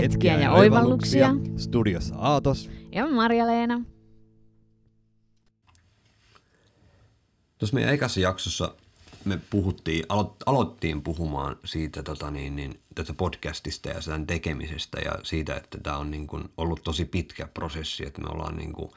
hetkiä ja oivalluksia. Studiossa Aatos. Ja Marja-Leena. Tuossa meidän ekassa jaksossa me puhuttiin, alo- aloittiin puhumaan siitä tota niin, niin, tästä podcastista ja sen tekemisestä ja siitä, että tämä on niin kuin ollut tosi pitkä prosessi, että me ollaan niin kuin,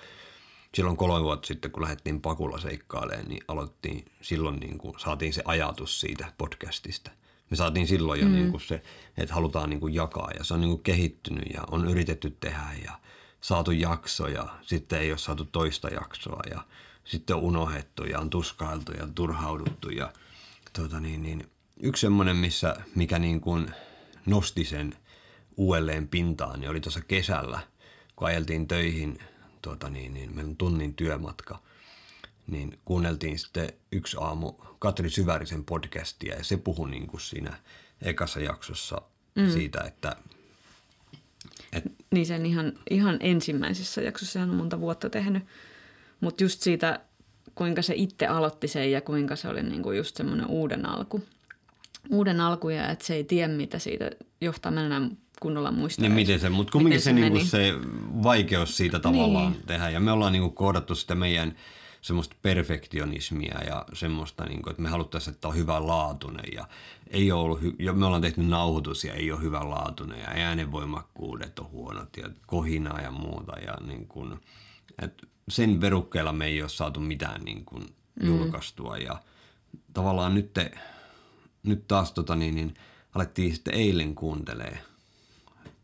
silloin kolme vuotta sitten, kun lähdettiin pakulla seikkailemaan, niin aloittiin, silloin niin kuin, saatiin se ajatus siitä podcastista. Me saatiin silloin jo mm. niin kuin se, että halutaan niin kuin jakaa ja se on niin kuin kehittynyt ja on yritetty tehdä ja saatu jakso ja sitten ei ole saatu toista jaksoa ja sitten on unohdettu ja on tuskailtu ja turhauduttu ja tuota niin, niin, yksi semmoinen, missä, mikä niin kuin nosti sen uudelleen pintaan, niin oli tuossa kesällä, kun ajeltiin töihin, tuota niin, niin, meillä on tunnin työmatka, niin kuunneltiin sitten yksi aamu Katri Syvärisen podcastia ja se puhui niin kuin siinä ekassa jaksossa mm. siitä, että et, niin sen ihan, ihan ensimmäisessä jaksossa, sehän on monta vuotta tehnyt, mutta just siitä, kuinka se itse aloitti sen ja kuinka se oli niinku just semmoinen uuden alku. Uuden alku ja että se ei tiedä, mitä siitä johtaa. Mä enää kunnolla muista. Niin miten se, mutta kumminkin se, se, niinku se vaikeus siitä tavallaan niin. tehdä. Ja me ollaan niinku kohdattu sitä meidän semmoista perfektionismia ja semmoista, niin kuin, että me haluttaisiin, että on hyvänlaatuinen ja ei ole ollut, hy- me ollaan tehty nauhoitus ja ei ole hyvänlaatuinen ja äänenvoimakkuudet on huonot ja kohinaa ja muuta ja niin kuin, että sen verukkeella me ei ole saatu mitään niin kuin mm. julkaistua ja tavallaan nyt, te, nyt taas tota niin, niin alettiin sitten eilen kuuntelee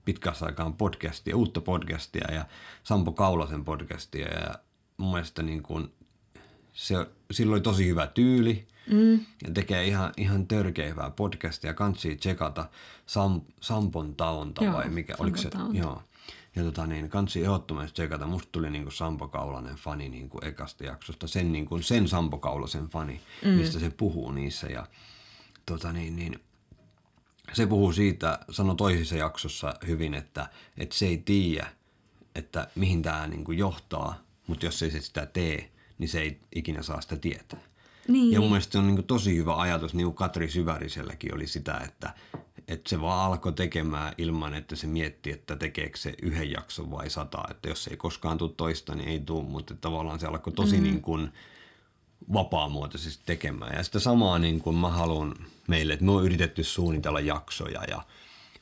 pitkässä aikaan podcastia, uutta podcastia ja Sampo Kaulasen podcastia ja mun mielestä niin kuin se, sillä oli tosi hyvä tyyli mm. ja tekee ihan, ihan törkeä hyvää podcastia. Kansi tsekata Sam, Sampon taonta joo, vai mikä, oliko se? Taonta. Joo. Ja tota niin, kansi ehdottomasti tsekata. Musta tuli niinku Sampo Kaulanen fani niinku ekasta jaksosta. Sen, niinku, sen Sampo Kaulasen fani, mm. mistä se puhuu niissä. Ja tota niin, niin, se puhuu siitä, sanoi toisessa jaksossa hyvin, että, että se ei tiedä, että mihin tämä niinku johtaa, mutta jos ei se sitä tee, niin se ei ikinä saa sitä tietää. Niin. Ja mun mielestä se on niin tosi hyvä ajatus, niin kuin Katri Syväriselläkin oli sitä, että, että se vaan alkoi tekemään ilman, että se mietti, että tekeekö se yhden jakson vai sata. Että jos ei koskaan tule toista, niin ei tule, mutta tavallaan se alkoi tosi mm. niin kuin vapaamuotoisesti tekemään. Ja sitä samaa niin kuin mä haluan meille, että me on yritetty suunnitella jaksoja ja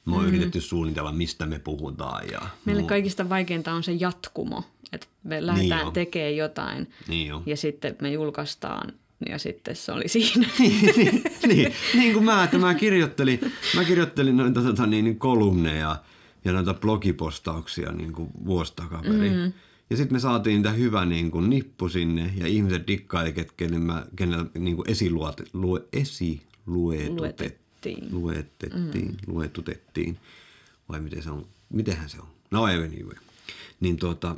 me on mm. yritetty suunnitella, mistä me puhutaan. Ja Meille muu... kaikista vaikeinta on se jatkumo, että me lähdetään niin tekemään jotain niin ja sitten me julkaistaan ja sitten se oli siinä. niin, niin, niin, niin kuin mä, että mä kirjoittelin, mä kirjoittelin noita tota, niin, niin kolumneja ja noita blogipostauksia niin kuin vuosi takaperin. Mm. Ja sitten me saatiin tämä hyvä niin kuin, nippu sinne ja ihmiset dikkaili, kenellä, kenellä niin kuin esiluot, lue, esiluetutettiin. Luetettiin, mm. luetutettiin. Vai miten se on? Mitenhän se on? No anyway. Niin tuota,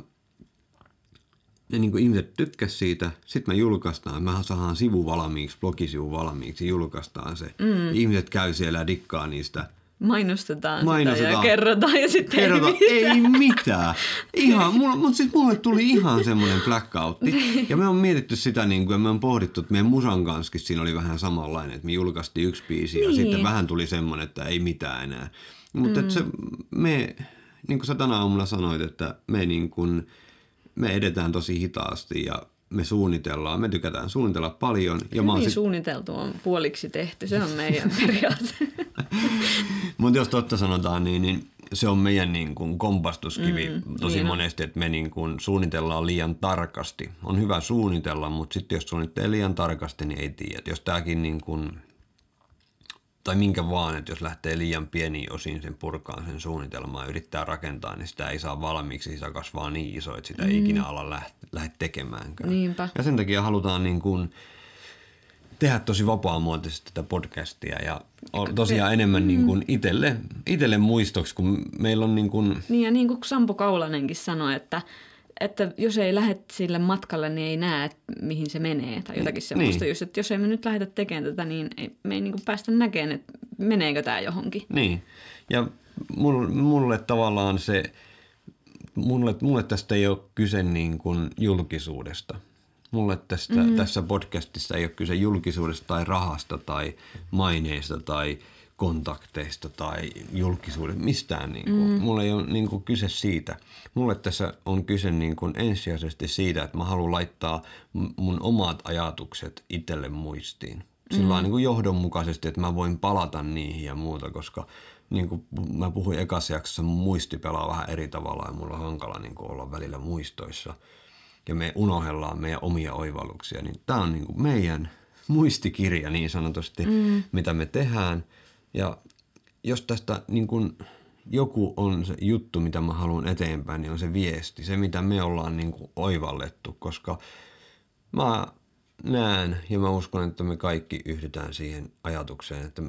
ja niin kuin ihmiset tykkäs siitä, sitten me julkaistaan, me saadaan sivu valmiiksi, blogisivu valmiiksi, julkaistaan se. Mm. Ihmiset käy siellä ja dikkaa niistä. Mainostetaan, Mainostetaan. sitä ja kerrotaan ja sitten kerrotaan. ei mitään. Ei mitään. Ihan, mulla, mutta siis mulle tuli ihan semmoinen blackoutti. ja me on mietitty sitä niin kuin, ja me on pohdittu, että meidän musan kanssa siinä oli vähän samanlainen, että me julkaistiin yksi biisi niin. ja sitten vähän tuli semmoinen, että ei mitään enää. Mutta mm. se, me, niin kuin sä tänä aamulla sanoit, että me niin kuin, me edetään tosi hitaasti ja me suunnitellaan, me tykätään suunnitella paljon. Ja Hyvin sit... suunniteltu on puoliksi tehty, se on meidän periaate. Mutta jos totta sanotaan, niin, niin se on meidän niin kuin kompastuskivi mm, tosi niin monesti, että me niin kuin suunnitellaan liian tarkasti. On hyvä suunnitella, mutta sitten jos suunnittelee liian tarkasti, niin ei tiedä. Jos tämäkin niin kuin tai minkä vaan, että jos lähtee liian pieni osin sen purkaan sen suunnitelmaa ja yrittää rakentaa, niin sitä ei saa valmiiksi, sitä kasvaa niin iso, että sitä mm. ei ikinä ala lähde, lähde tekemäänkään. Niinpä. Ja sen takia halutaan niin kuin tehdä tosi vapaamuotoisesti tätä podcastia ja tosiaan enemmän mm. niin kuin itelle, itelle muistoksi, kun meillä on niin kuin... Niin ja niin kuin Sampo Kaulanenkin sanoi, että että jos ei lähde sille matkalle, niin ei näe, että mihin se menee tai jotakin niin. semmoista. Just, että jos ei me nyt lähdetä tekemään tätä, niin ei, me ei niin kuin päästä näkemään, että meneekö tämä johonkin. Niin. Ja mulle, mulle tavallaan se, mulle, mulle tästä ei ole kyse niin kuin julkisuudesta. Mulle tästä, mm-hmm. tässä podcastissa ei ole kyse julkisuudesta tai rahasta tai maineista tai kontakteista tai julkisuudesta, mistään. Niin kuin. Mm. Mulla ei ole niin kuin, kyse siitä. Mulle tässä on kyse niin kuin, ensisijaisesti siitä, että mä haluan laittaa mun omat ajatukset itselle muistiin. Sillä mm. niin kuin johdonmukaisesti, että mä voin palata niihin ja muuta, koska niin kuin mä puhuin ekassa jaksossa, mun muisti pelaa vähän eri tavalla ja mulla on hankala niin kuin olla välillä muistoissa. Ja me unohellaan meidän omia oivalluksia, niin tämä on niin kuin meidän muistikirja niin sanotusti, mm. mitä me tehdään. Ja jos tästä niin kuin joku on se juttu, mitä mä haluan eteenpäin, niin on se viesti, se mitä me ollaan niin kuin oivallettu, koska mä näen ja mä uskon, että me kaikki yhdytään siihen ajatukseen, että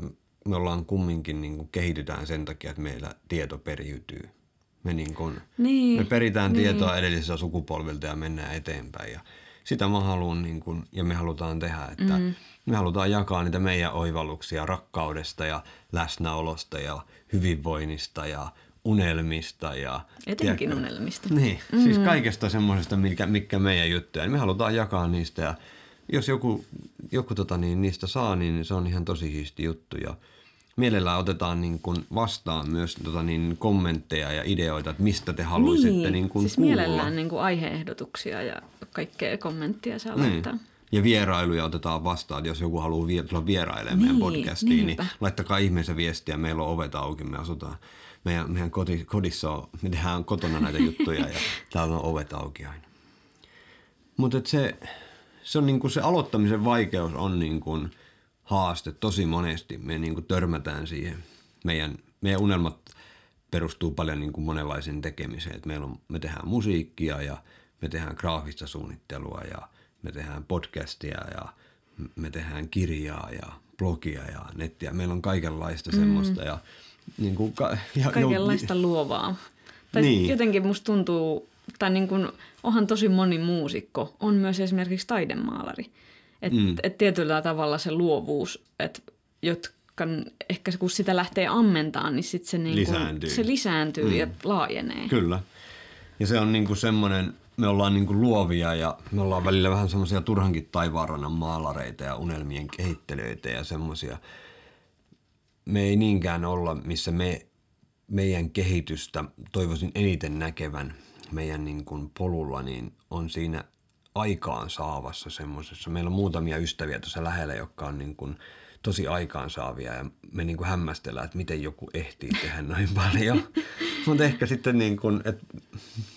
me ollaan kumminkin niin kuin kehitytään sen takia, että meillä tieto periytyy. Me, niin kuin, niin, me peritään niin. tietoa edellisellä sukupolvilta ja mennään eteenpäin. Ja sitä mä haluan niin kuin, ja me halutaan tehdä, että mm. me halutaan jakaa niitä meidän oivalluksia rakkaudesta ja läsnäolosta ja hyvinvoinnista ja unelmista. Ja, Etenkin tiedätkö, unelmista. Niin, mm. siis kaikesta semmoisesta, mikä, mikä meidän juttuja. Niin me halutaan jakaa niistä ja jos joku, joku tota niin, niistä saa, niin se on ihan tosi siisti juttu. Ja mielellään otetaan niin kuin vastaan myös tota niin, kommentteja ja ideoita, että mistä te haluaisitte niin, niin kuin siis kuulla. mielellään niin kuin aiheehdotuksia ja kaikkea kommenttia saa niin. laittaa. Ja vierailuja otetaan vastaan, jos joku haluaa vie- tulla vierailemaan niin, meidän podcastiin, niin niinpä. niin laittakaa ihmeessä viestiä, meillä on ovet auki, me asutaan, meidän, meidän koti, kodissa on, me tehdään kotona näitä juttuja ja täällä on ovet auki aina. Mutta se, se, on niin kuin se aloittamisen vaikeus on niin kuin haaste tosi monesti. Me niin kuin törmätään siihen. Meidän, meidän unelmat perustuu paljon niin kuin monenlaisen tekemiseen. Et meillä on, me tehdään musiikkia ja me tehdään graafista suunnittelua ja me tehdään podcastia ja me tehdään kirjaa ja blogia ja nettiä. Meillä on kaikenlaista mm. semmoista. Ja, niin kuin, ja, kaikenlaista jo, luovaa. Tai niin. jotenkin musta tuntuu, tai niin kuin, onhan tosi moni muusikko, on myös esimerkiksi taidemaalari. Että mm. et tietyllä tavalla se luovuus, että jotka ehkä kun sitä lähtee ammentaan, niin sit se, niin lisääntyy, se lisääntyy mm. ja laajenee. Kyllä. Ja se on niin semmoinen, me ollaan niin kuin luovia ja me ollaan välillä vähän semmoisia turhankin taivaanrannan maalareita ja unelmien kehittelyitä ja semmoisia. Me ei niinkään olla, missä me, meidän kehitystä toivoisin eniten näkevän – meidän niin kuin polulla, niin on siinä aikaansaavassa semmoisessa. Meillä on muutamia ystäviä tuossa lähellä, jotka on niin kuin tosi aikaansaavia ja me niin kuin hämmästellään, että miten joku ehtii tehdä noin paljon. Mutta ehkä sitten niin kuin, että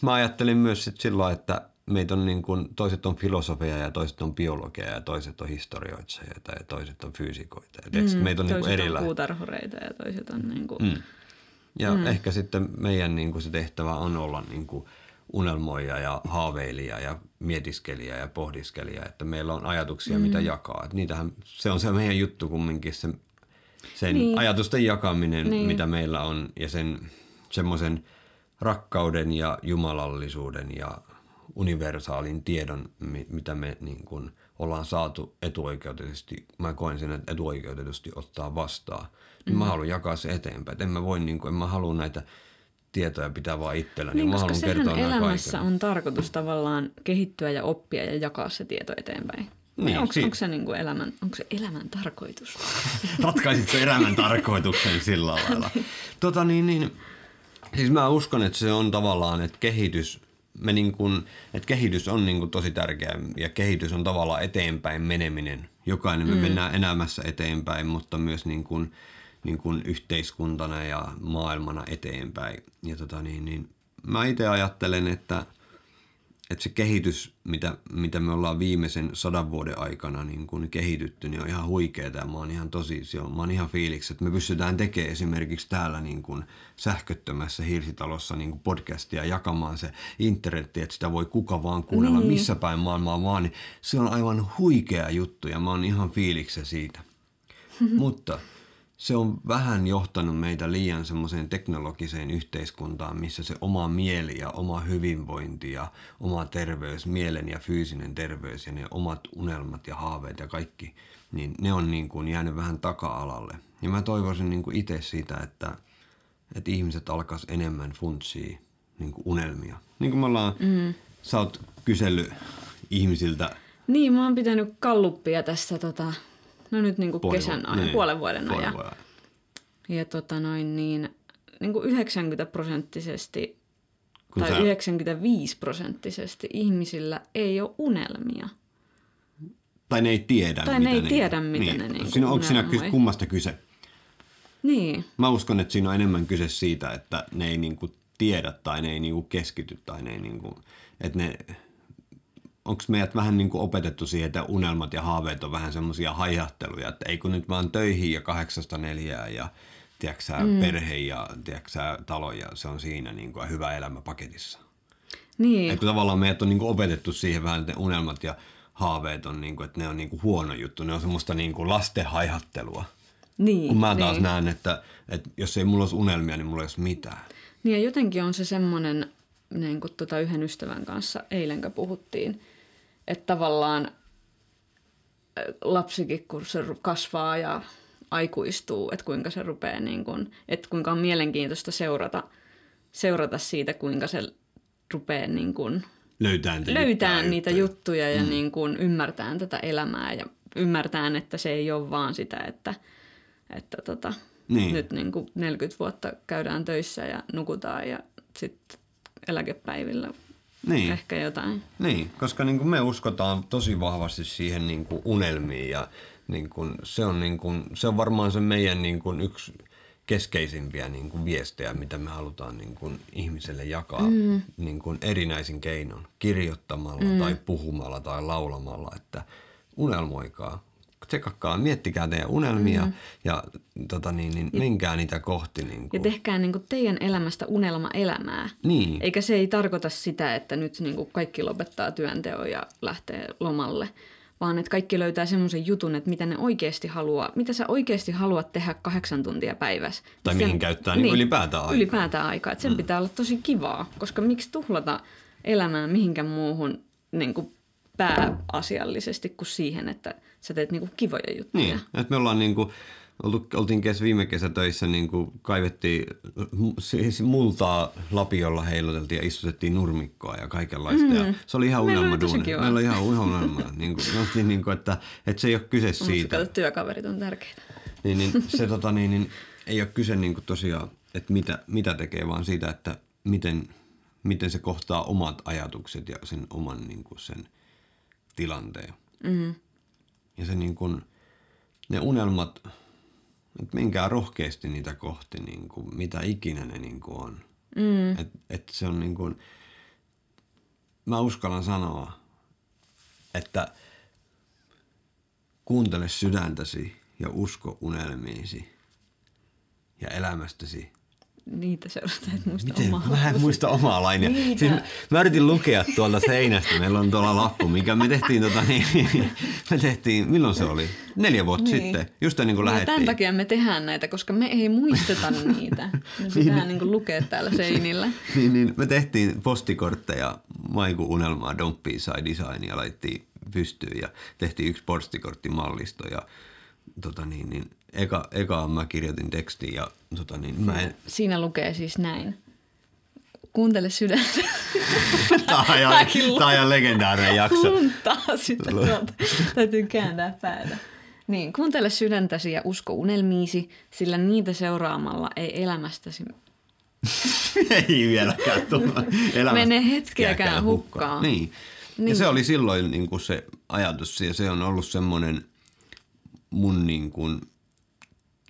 mä ajattelin myös sit silloin, että meitä on niin kuin, toiset on filosofeja ja toiset on biologeja ja toiset on historioitsijoita ja toiset on fyysikoita. Ja mm, meitä on niin kuin erillä. on puutarhureita ja toiset on niin kuin... mm. Ja mm. ehkä sitten meidän niin kuin se tehtävä on olla niin kuin – unelmoija ja haaveilija ja mietiskelijä ja pohdiskelija, että meillä on ajatuksia, mm. mitä jakaa. Että niitähän, se on se meidän juttu kumminkin, se, sen niin. ajatusten jakaminen, niin. mitä meillä on ja sen semmoisen rakkauden ja jumalallisuuden ja universaalin tiedon, mitä me niin kuin ollaan saatu etuoikeutetusti, mä koen sen, että etuoikeutetusti ottaa vastaan, niin mm. mä haluan jakaa se eteenpäin. Et en mä voi, niin kuin, en mä halua näitä tietoja pitää vaan itsellä, niin, niin koska sehän elämässä kaiken. on tarkoitus tavallaan kehittyä ja oppia ja jakaa se tieto eteenpäin. Niin, onko, si- onko, se niin kuin elämän, onko se elämän tarkoitus? Ratkaisitko elämän tarkoituksen sillä lailla? tota, niin, niin, siis mä uskon, että se on tavallaan, että kehitys, me niin kuin, että kehitys on niin kuin tosi tärkeä ja kehitys on tavallaan eteenpäin meneminen. Jokainen me mm. mennään elämässä eteenpäin, mutta myös niin kuin, niin kuin yhteiskuntana ja maailmana eteenpäin. Ja tota niin, niin mä itse ajattelen, että, että se kehitys, mitä, mitä me ollaan viimeisen sadan vuoden aikana niin kuin kehitytty, niin on ihan huikeaa. Ja mä oon ihan tosi, se on, mä oon ihan fiiliksi, että me pystytään tekemään esimerkiksi täällä niin kuin sähköttömässä hirsitalossa niin kuin podcastia jakamaan se internetti, että sitä voi kuka vaan kuunnella niin. missä päin maailmaa vaan, niin se on aivan huikea juttu ja mä oon ihan fiilikse siitä. Mutta se on vähän johtanut meitä liian semmoiseen teknologiseen yhteiskuntaan, missä se oma mieli ja oma hyvinvointi ja oma terveys, mielen ja fyysinen terveys ja ne omat unelmat ja haaveet ja kaikki, niin ne on niin kuin jäänyt vähän taka-alalle. Ja mä toivoisin niin kuin itse siitä, että, että ihmiset alkaisi enemmän funtsia niin kuin unelmia. Niin kuin me ollaan, mm. sä oot kysellyt ihmisiltä. Niin, mä oon pitänyt kalluppia tässä tota, No nyt niin kuin kesän ajan, niin, puolen vuoden ajan. Vuoden. ja tota noin niin, niin kuin 90 prosenttisesti Kun tai sä- 95 prosenttisesti ihmisillä ei ole unelmia. Tai ne ei tiedä, Tai ne ei tiedä, mitä ne niinku siinä, Onko siinä kyse, kummasta kyse? Niin, Mä uskon, että siinä on enemmän kyse siitä, että ne ei niinku tiedä tai ne ei niinku keskity tai ne ei niinku, että ne, onko meidät vähän niinku opetettu siihen, että unelmat ja haaveet on vähän semmoisia haihatteluja, että ei kun nyt vaan töihin ja kahdeksasta neljää ja tiedätkö, mm. perhe ja tiedätkö, talo ja se on siinä niinku, ja hyvä elämä paketissa. niin. Että tavallaan meidät on niinku opetettu siihen vähän, että ne unelmat ja haaveet on, niinku, että ne on niinku huono juttu, ne on semmoista niinku lasten haihattelua. niin, Kun mä taas niin. näen, että, että jos ei mulla olisi unelmia, niin mulla ei olisi mitään. Niin ja jotenkin on se semmoinen, niin kuin tota yhden ystävän kanssa eilenkä puhuttiin, että tavallaan äh, lapsikin, kun se kasvaa ja aikuistuu, että kuinka se rupeaa, niin kuin, että kuinka on mielenkiintoista seurata, seurata siitä, kuinka se rupeaa niin kuin Löytää niitä, löytää juttuja, niitä juttuja. ja niin kuin ymmärtää tätä elämää ja ymmärtää, että se ei ole vaan sitä, että, että tota, Niin. nyt niin kuin 40 vuotta käydään töissä ja nukutaan ja sitten eläkepäivillä Niin. ehkä jotain. Niin, koska niin kuin me uskotaan tosi vahvasti siihen niin kuin unelmiin ja niin kuin se, on niin kuin, se on varmaan se meidän niin kuin yksi keskeisimpiä niin kuin viestejä, mitä me halutaan niin kuin ihmiselle jakaa mm. niin kuin erinäisin keinon, kirjoittamalla mm. tai puhumalla tai laulamalla, että unelmoikaa, tsekakkaa, miettikää teidän unelmia mm. ja tota niin, niin, menkää niitä kohti. Niin Ja kuin. tehkää niin kuin teidän elämästä unelma elämää. Niin. Eikä se ei tarkoita sitä, että nyt niin kuin kaikki lopettaa työnteon ja lähtee lomalle, vaan että kaikki löytää semmoisen jutun, että mitä ne oikeasti haluaa, mitä sä oikeasti haluat tehdä kahdeksan tuntia päivässä. Tai mihin käyttää niin ylipäätään aikaa. Ylipäätään aikaa. Että sen mm. pitää olla tosi kivaa, koska miksi tuhlata elämää mihinkään muuhun niin kuin pääasiallisesti kuin siihen, että sä teet niin kuin kivoja juttuja. Niin, että me ollaan niinku, oltiin kes, viime kesä töissä, niinku, kaivettiin mu- siis multaa lapiolla heiluteltiin ja istutettiin nurmikkoa ja kaikenlaista. Mm. Ja se oli ihan unelma duuni. Meillä oli ihan unelma. niinku, no, niinku, että, että se ei ole kyse Mutta siitä. kato, työkaverit on tärkeitä. Niin, niin, se tota, niin, niin, ei ole kyse niinku, tosiaan, että mitä, mitä tekee, vaan siitä, että miten, miten se kohtaa omat ajatukset ja sen oman niinku, sen tilanteen. Mm. Ja se niin kuin, ne unelmat, että menkää rohkeasti niitä kohti, niin kuin, mitä ikinä ne niin kuin on. Mm. Et, et se on niin kuin, mä uskallan sanoa, että kuuntele sydäntäsi ja usko unelmiisi ja elämästäsi Niitä seurataan, et muista Miten? omaa. Mä en muista omaa lainia. Niitä. Siis mä, mä yritin lukea tuolta seinästä. Meillä on tuolla lappu, mikä me tehtiin, tota, niin, me tehtiin, milloin se oli? Neljä vuotta Niin. sitten. Just ennen kuin Niin, lähdettiin. tämän takia me tehdään näitä, koska me ei muisteta niitä. Ne pitää niin lukea täällä seinillä. niin, niin, me tehtiin postikortteja Maiku Unelmaa Don't Be Shy Design ja laitettiin pystyyn ja tehtiin yksi postikorttimallisto ja tota niin, niin eka, eka mä kirjoitin tekstin ja tota niin, mä en, Siinä lukee siis näin. Kuuntele sydäntä. tää on ihan, tää on ihan legendaarinen jakso. Luntaa sitten tuolta. Täytyy kääntää päätä. Niin, kuuntele sydäntäsi ja usko unelmiisi, sillä niitä seuraamalla ei elämästäsi ei vieläkään elämästä Mene hetkeäkään hukkaan. Niin. niin. Ja Niin. se oli silloin niin kuin se ajatus ja se on ollut semmoinen mun niin kuin,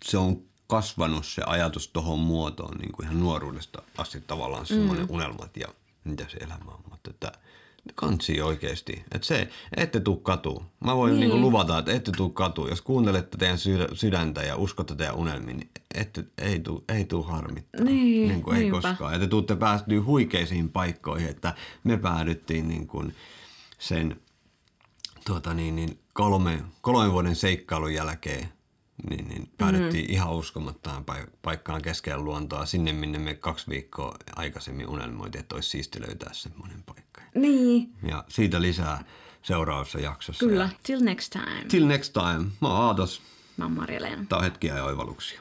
se on kasvanut se ajatus tohon muotoon niin kuin ihan nuoruudesta asti tavallaan semmoinen mm. unelmat ja mitä se elämä on. Mutta että kansi oikeasti. Että se, ette tuu katuun. Mä voin niin. Niin. Luvata, että ette tuu katuun. Jos kuuntelette teidän sydä, sydäntä ja uskotte teidän unelmiin, niin ette, ei tuu, ei tuu harmittaa. Niin, niin kuin ei niinpä. koskaan. Ja te tuutte päästyä huikeisiin paikkoihin, että me päädyttiin niin kuin sen tuota niin, niin kolme, kolmen vuoden seikkailun jälkeen niin, niin päädyttiin mm. ihan uskomattaan pai- paikkaan keskellä luontoa, sinne minne me kaksi viikkoa aikaisemmin unelmoitiin, että olisi siisti löytää semmoinen paikka. Niin, Ja siitä lisää seuraavassa jaksossa. kyllä. Ja Till next time. till next time. Mä oon Aatos. Mä oon Marja-Leena. Tää on hetkiä ja oivalluksia.